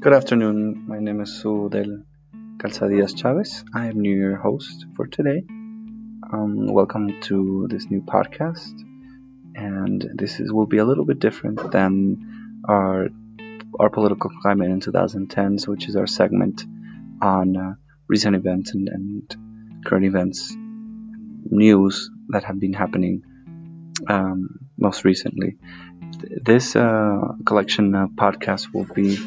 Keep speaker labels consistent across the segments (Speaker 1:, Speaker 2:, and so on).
Speaker 1: Good afternoon. My name is Sudel Calzadias Chavez. I am your host for today. Um, welcome to this new podcast, and this is, will be a little bit different than our our political climate in 2010s, which is our segment on uh, recent events and, and, current events, news that have been happening um, most recently. This uh, collection of podcasts will be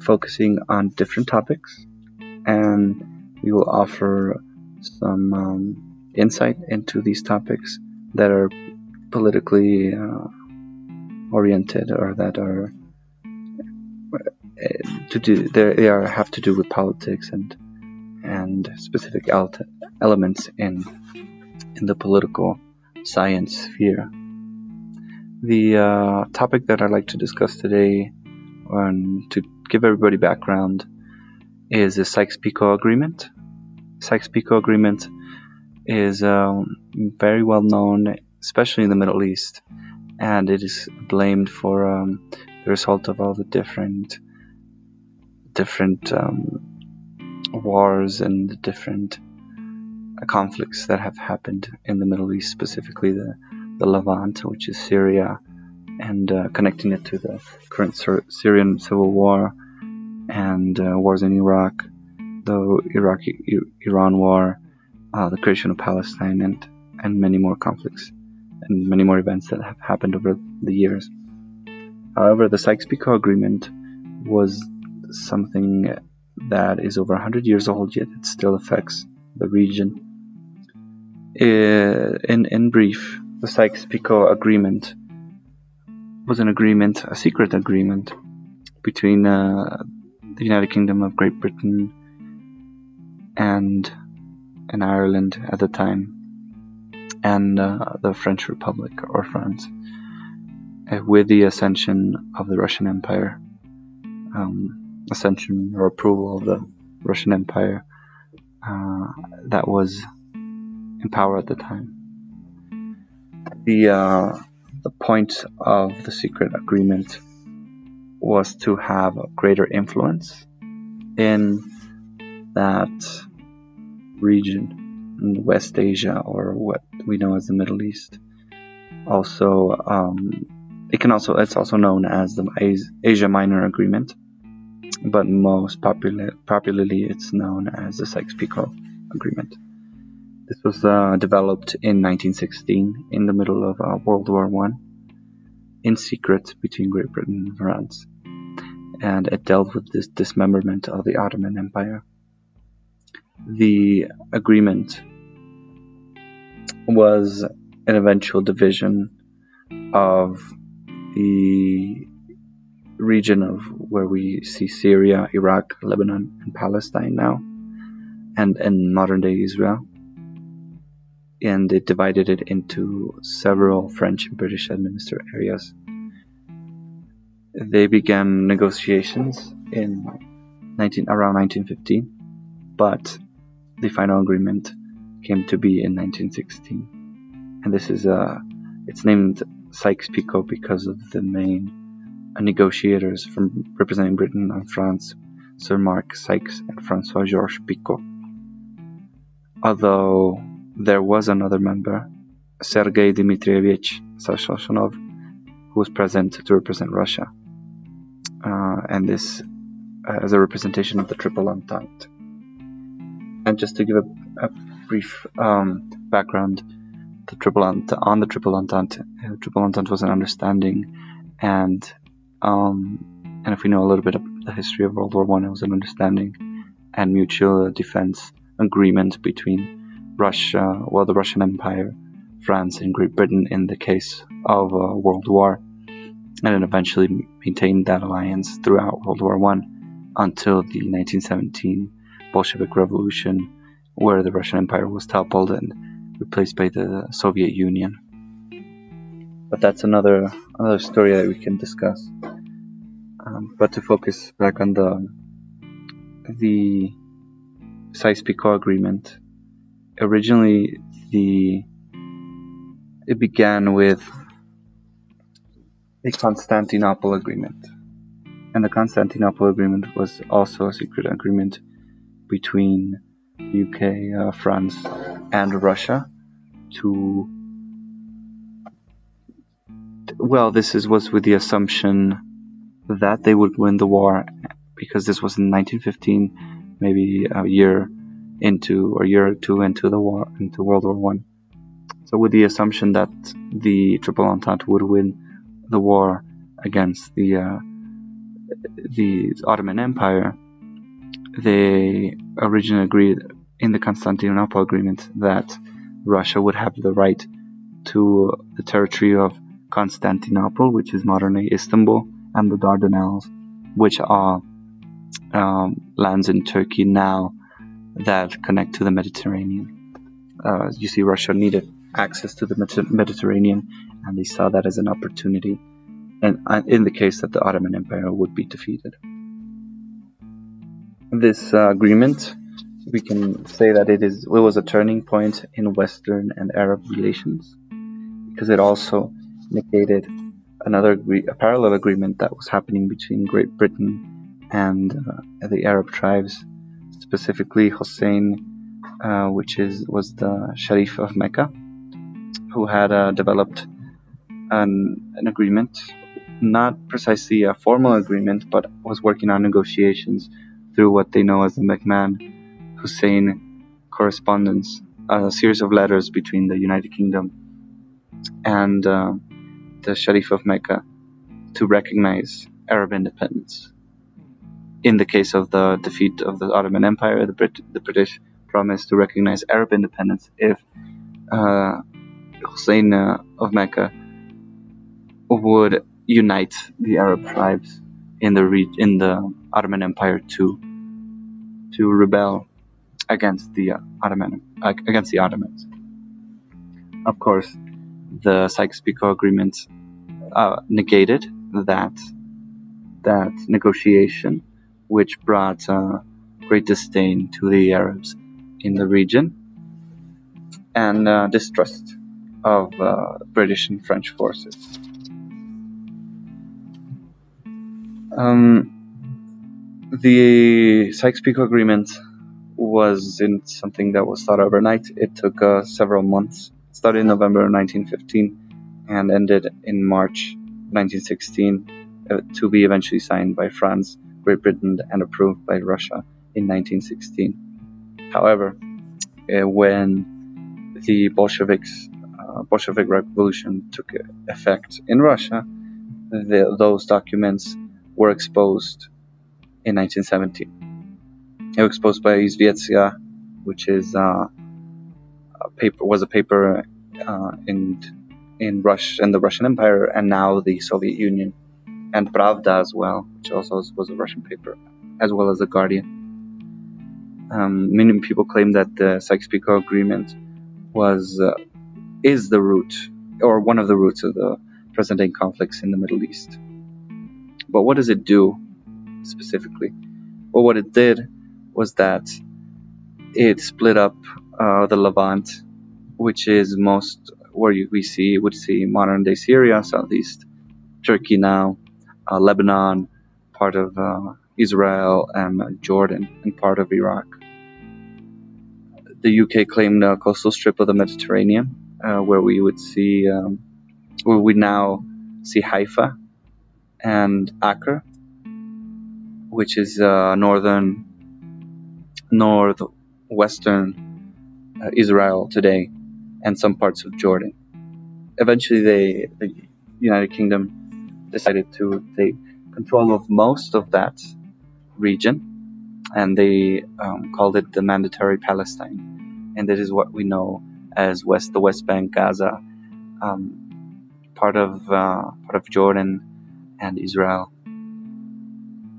Speaker 1: focusing on different topics, and we will offer some um, insight into these topics that are politically uh, oriented or that are uh, to do they are have to do with politics and and specific elements in in the political science sphere. The uh, topic that I'd like to discuss today, and to give everybody background, is the Sykes-Picot Agreement. Sykes-Picot Agreement is um, very well known, especially in the Middle East, and it is blamed for um, the result of all the different different um, wars and the different conflicts that have happened in the Middle East, specifically the, the Levant, which is Syria, and uh, connecting it to the current Syr- Syrian civil war and uh, wars in Iraq, the Iraqi Iran war, uh, the creation of Palestine, and, and many more conflicts and many more events that have happened over the years. However, the Sykes-Picot Agreement was something that is over 100 years old, yet it still affects the region. In, in brief, the Sykes-Picot Agreement was an agreement, a secret agreement, between uh, the United Kingdom of Great Britain and and Ireland at the time, and uh, the French Republic or France, uh, with the ascension of the Russian Empire. Um, ascension or approval of the Russian Empire uh, that was in power at the time. The uh, the point of the secret agreement was to have greater influence in that region in West Asia or what we know as the Middle East. Also, um, it can also it's also known as the Asia Minor Agreement but most popular, popularly it's known as the Sykes-Picot Agreement. This was uh, developed in 1916 in the middle of uh, World War One, in secret between Great Britain and France, and it dealt with this dismemberment of the Ottoman Empire. The agreement was an eventual division of the region of where we see Syria, Iraq, Lebanon, and Palestine now, and in modern day Israel. And they divided it into several French and British administered areas. They began negotiations in 19, around 1915, but the final agreement came to be in 1916. And this is a, uh, it's named Sykes-Picot because of the main negotiators from representing Britain and France, Sir Mark Sykes and Francois Georges Picot. Although there was another member, Sergei Dmitrievich Sazonov, who was present to represent Russia, uh, and this uh, as a representation of the Triple Entente. And just to give a, a brief um, background, the Triple Entente, on the Triple Entente, uh, Triple Entente was an understanding and um, and if we know a little bit of the history of World War One, it was an understanding and mutual defense agreement between Russia, well, the Russian Empire, France, and Great Britain in the case of uh, World War, and it eventually maintained that alliance throughout World War One until the 1917 Bolshevik Revolution, where the Russian Empire was toppled and replaced by the Soviet Union. But that's another another story that we can discuss. Um, but to focus back on the the Sykes-Picot agreement, originally the it began with a Constantinople agreement. And the Constantinople Agreement was also a secret agreement between UK, uh, France, and Russia to. Well, this is, was with the assumption that they would win the war because this was in 1915, maybe a year into or year or two into the war, into World War One. So, with the assumption that the Triple Entente would win the war against the uh, the Ottoman Empire, they originally agreed in the Constantinople Agreement that Russia would have the right to the territory of Constantinople, which is modern day Istanbul, and the Dardanelles, which are um, lands in Turkey now that connect to the Mediterranean. Uh, you see, Russia needed access to the Mediterranean, and they saw that as an opportunity, and uh, in the case that the Ottoman Empire would be defeated. This uh, agreement, we can say that it is it was a turning point in Western and Arab relations, because it also negated another a parallel agreement that was happening between Great Britain and uh, the Arab tribes, specifically Hussein, uh, which is was the Sharif of Mecca, who had uh, developed an, an agreement, not precisely a formal agreement, but was working on negotiations through what they know as the McMahon Hussein correspondence, a series of letters between the United Kingdom and uh, the Sharif of Mecca to recognize Arab independence. In the case of the defeat of the Ottoman Empire, the, Brit- the British promised to recognize Arab independence if uh, Hussein uh, of Mecca would unite the Arab tribes in the re- in the Ottoman Empire to to rebel against the Ottoman against the Ottomans. Of course, the Sykes-Picot Agreement uh, negated that that negotiation, which brought uh, great disdain to the Arabs in the region and uh, distrust of uh, British and French forces. Um, the Sykes-Picot Agreement wasn't something that was thought overnight. It took uh, several months. It started in November 1915 and ended in March 1916 uh, to be eventually signed by France, Great Britain, and approved by Russia in 1916. However, uh, when the Bolsheviks, uh, Bolshevik Revolution took effect in Russia, the, those documents were exposed in 1917. They were exposed by Izvestia, which is uh, a paper was a paper uh, in in Russia and the Russian Empire, and now the Soviet Union, and Pravda as well, which also was a Russian paper, as well as the Guardian. Um, many people claim that the Sykes-Picot Agreement was uh, is the root or one of the roots of the present-day conflicts in the Middle East. But what does it do specifically? Well, what it did was that it split up uh, the Levant, which is most where you, we see would see modern day Syria, southeast Turkey now, Lebanon, part of uh, Israel and Jordan, and part of Iraq. The UK claimed a coastal strip of the Mediterranean, uh, where we would see, um, where we now see Haifa and Acre, which is uh, northern, northwestern uh, Israel today and some parts of Jordan. Eventually, they, the United Kingdom decided to take control of most of that region, and they um, called it the Mandatory Palestine, and that is what we know as West, the West Bank, Gaza, um, part of uh, part of Jordan and Israel.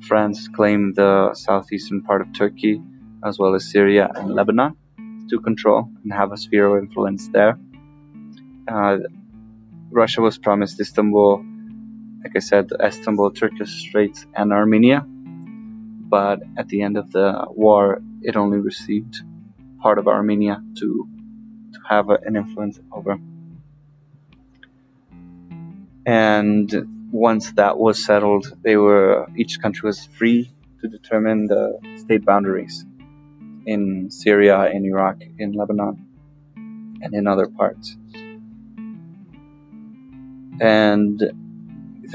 Speaker 1: France claimed the southeastern part of Turkey, as well as Syria and Lebanon to control and have a sphere of influence there. Uh, Russia was promised Istanbul, like I said, Istanbul, Turkish Straits, and Armenia. But at the end of the war, it only received part of Armenia to to have an influence over. And once that was settled, they were each country was free to determine the state boundaries in Syria, in Iraq, in Lebanon, and in other parts. And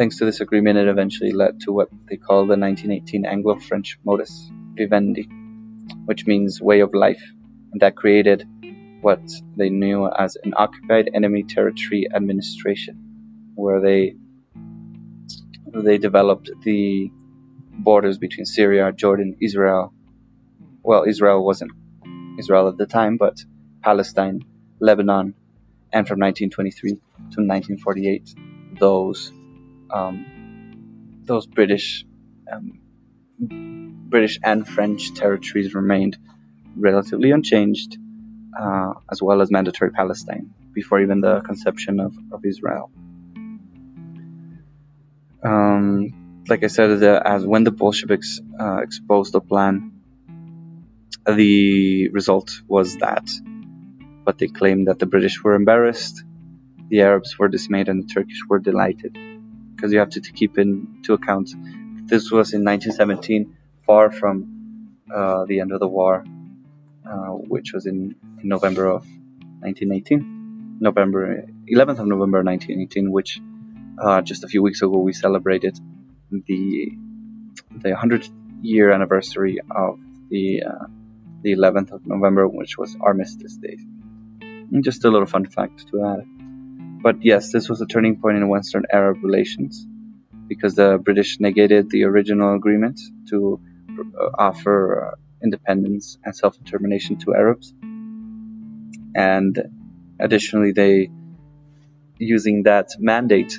Speaker 1: thanks to this agreement, it eventually led to what they call the 1918 Anglo French modus vivendi, which means way of life. And that created what they knew as an occupied enemy territory administration, where they they developed the borders between Syria, Jordan, Israel. Well, Israel wasn't Israel at the time, but Palestine, Lebanon, and from 1923 to 1948, those um, those British um, British and French territories remained relatively unchanged, uh, as well as mandatory Palestine before even the conception of, of Israel. Um, like I said, the, as when the Bolsheviks uh, exposed the plan, the result was that, but they claimed that the British were embarrassed, the Arabs were dismayed, and the Turkish were delighted. Because you have to, to keep into account this was in 1917, far from uh, the end of the war, uh, which was in, November of 1918, November 11th of November 1918, which uh, just a few weeks ago we celebrated the the 100th year anniversary of the uh, the 11th of November, which was Armistice Day. And just a little fun fact to add. But yes, this was a turning point in Western Arab relations because the British negated the original agreement to uh, offer uh, independence and self determination to Arabs. And additionally, they, using that mandate,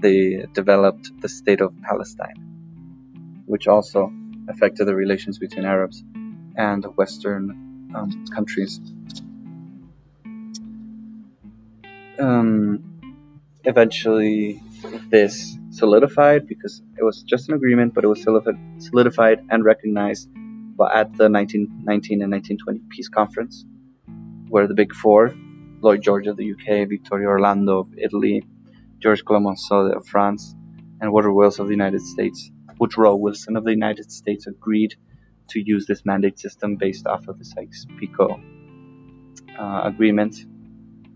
Speaker 1: they developed the state of Palestine, which also affected the relations between Arabs and Western um, countries. Um, eventually, this solidified because it was just an agreement, but it was solidified and recognized at the 1919 and 1920 peace conference, where the Big Four Lloyd George of the UK, Vittorio Orlando of Italy, George Clemenceau of France, and Woodrow Wilson of the United States. Woodrow Wilson of the United States agreed to use this mandate system based off of the Sykes-Picot uh, agreement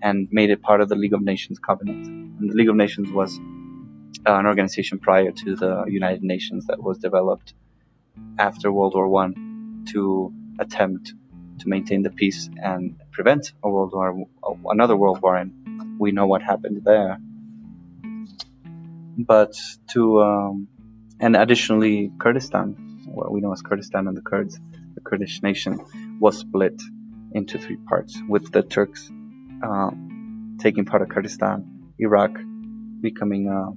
Speaker 1: and made it part of the League of Nations covenant. And the League of Nations was uh, an organization prior to the United Nations that was developed after World War One to attempt to maintain the peace and prevent a world war, another world war, and we know what happened there but to um, and additionally Kurdistan, what we know as Kurdistan and the Kurds, the Kurdish nation, was split into three parts, with the Turks uh, taking part of Kurdistan, Iraq becoming uh,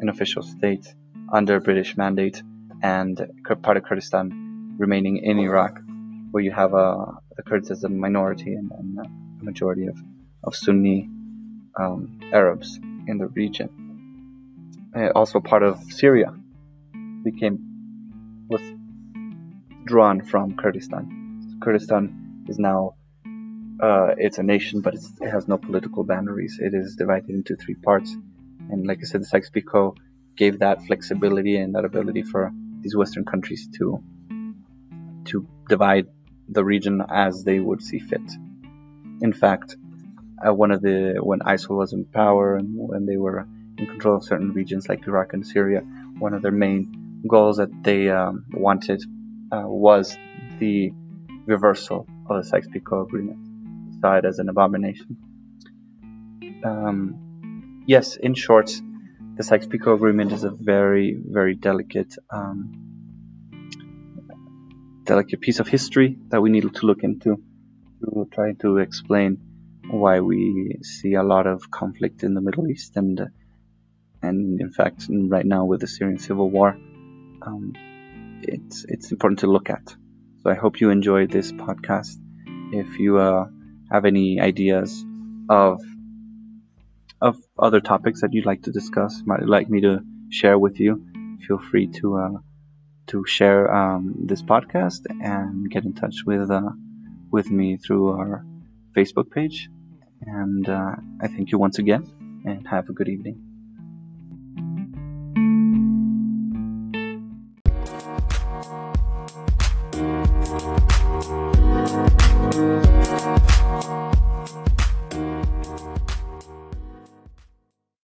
Speaker 1: an official state under British mandate, and part of Kurdistan remaining in Iraq, where you have uh, the Kurds as a minority and, and a majority of, of Sunni um, Arabs in the region uh, also part of Syria, became was drawn from Kurdistan. Kurdistan is now uh, it's a nation, but it has no political boundaries. It is divided into three parts, and like I said, the Sykes-Picot gave that flexibility and that ability for these Western countries to to divide the region as they would see fit. In fact, uh, one of the when ISIL was in power and when they were in control of certain regions like Iraq and Syria, one of their main goals that they um, wanted uh, was the reversal of the Sykes-Picot Agreement, it as an abomination. Um, yes, in short, the Sykes-Picot Agreement is a very, very delicate, um, delicate piece of history that we need to look into to try to explain why we see a lot of conflict in the Middle East and and in fact, right now with the Syrian civil war, um, it's it's important to look at. So I hope you enjoyed this podcast. If you uh, have any ideas of of other topics that you'd like to discuss, might like me to share with you, feel free to uh, to share um, this podcast and get in touch with uh, with me through our Facebook page. And uh, I thank you once again, and have a good evening.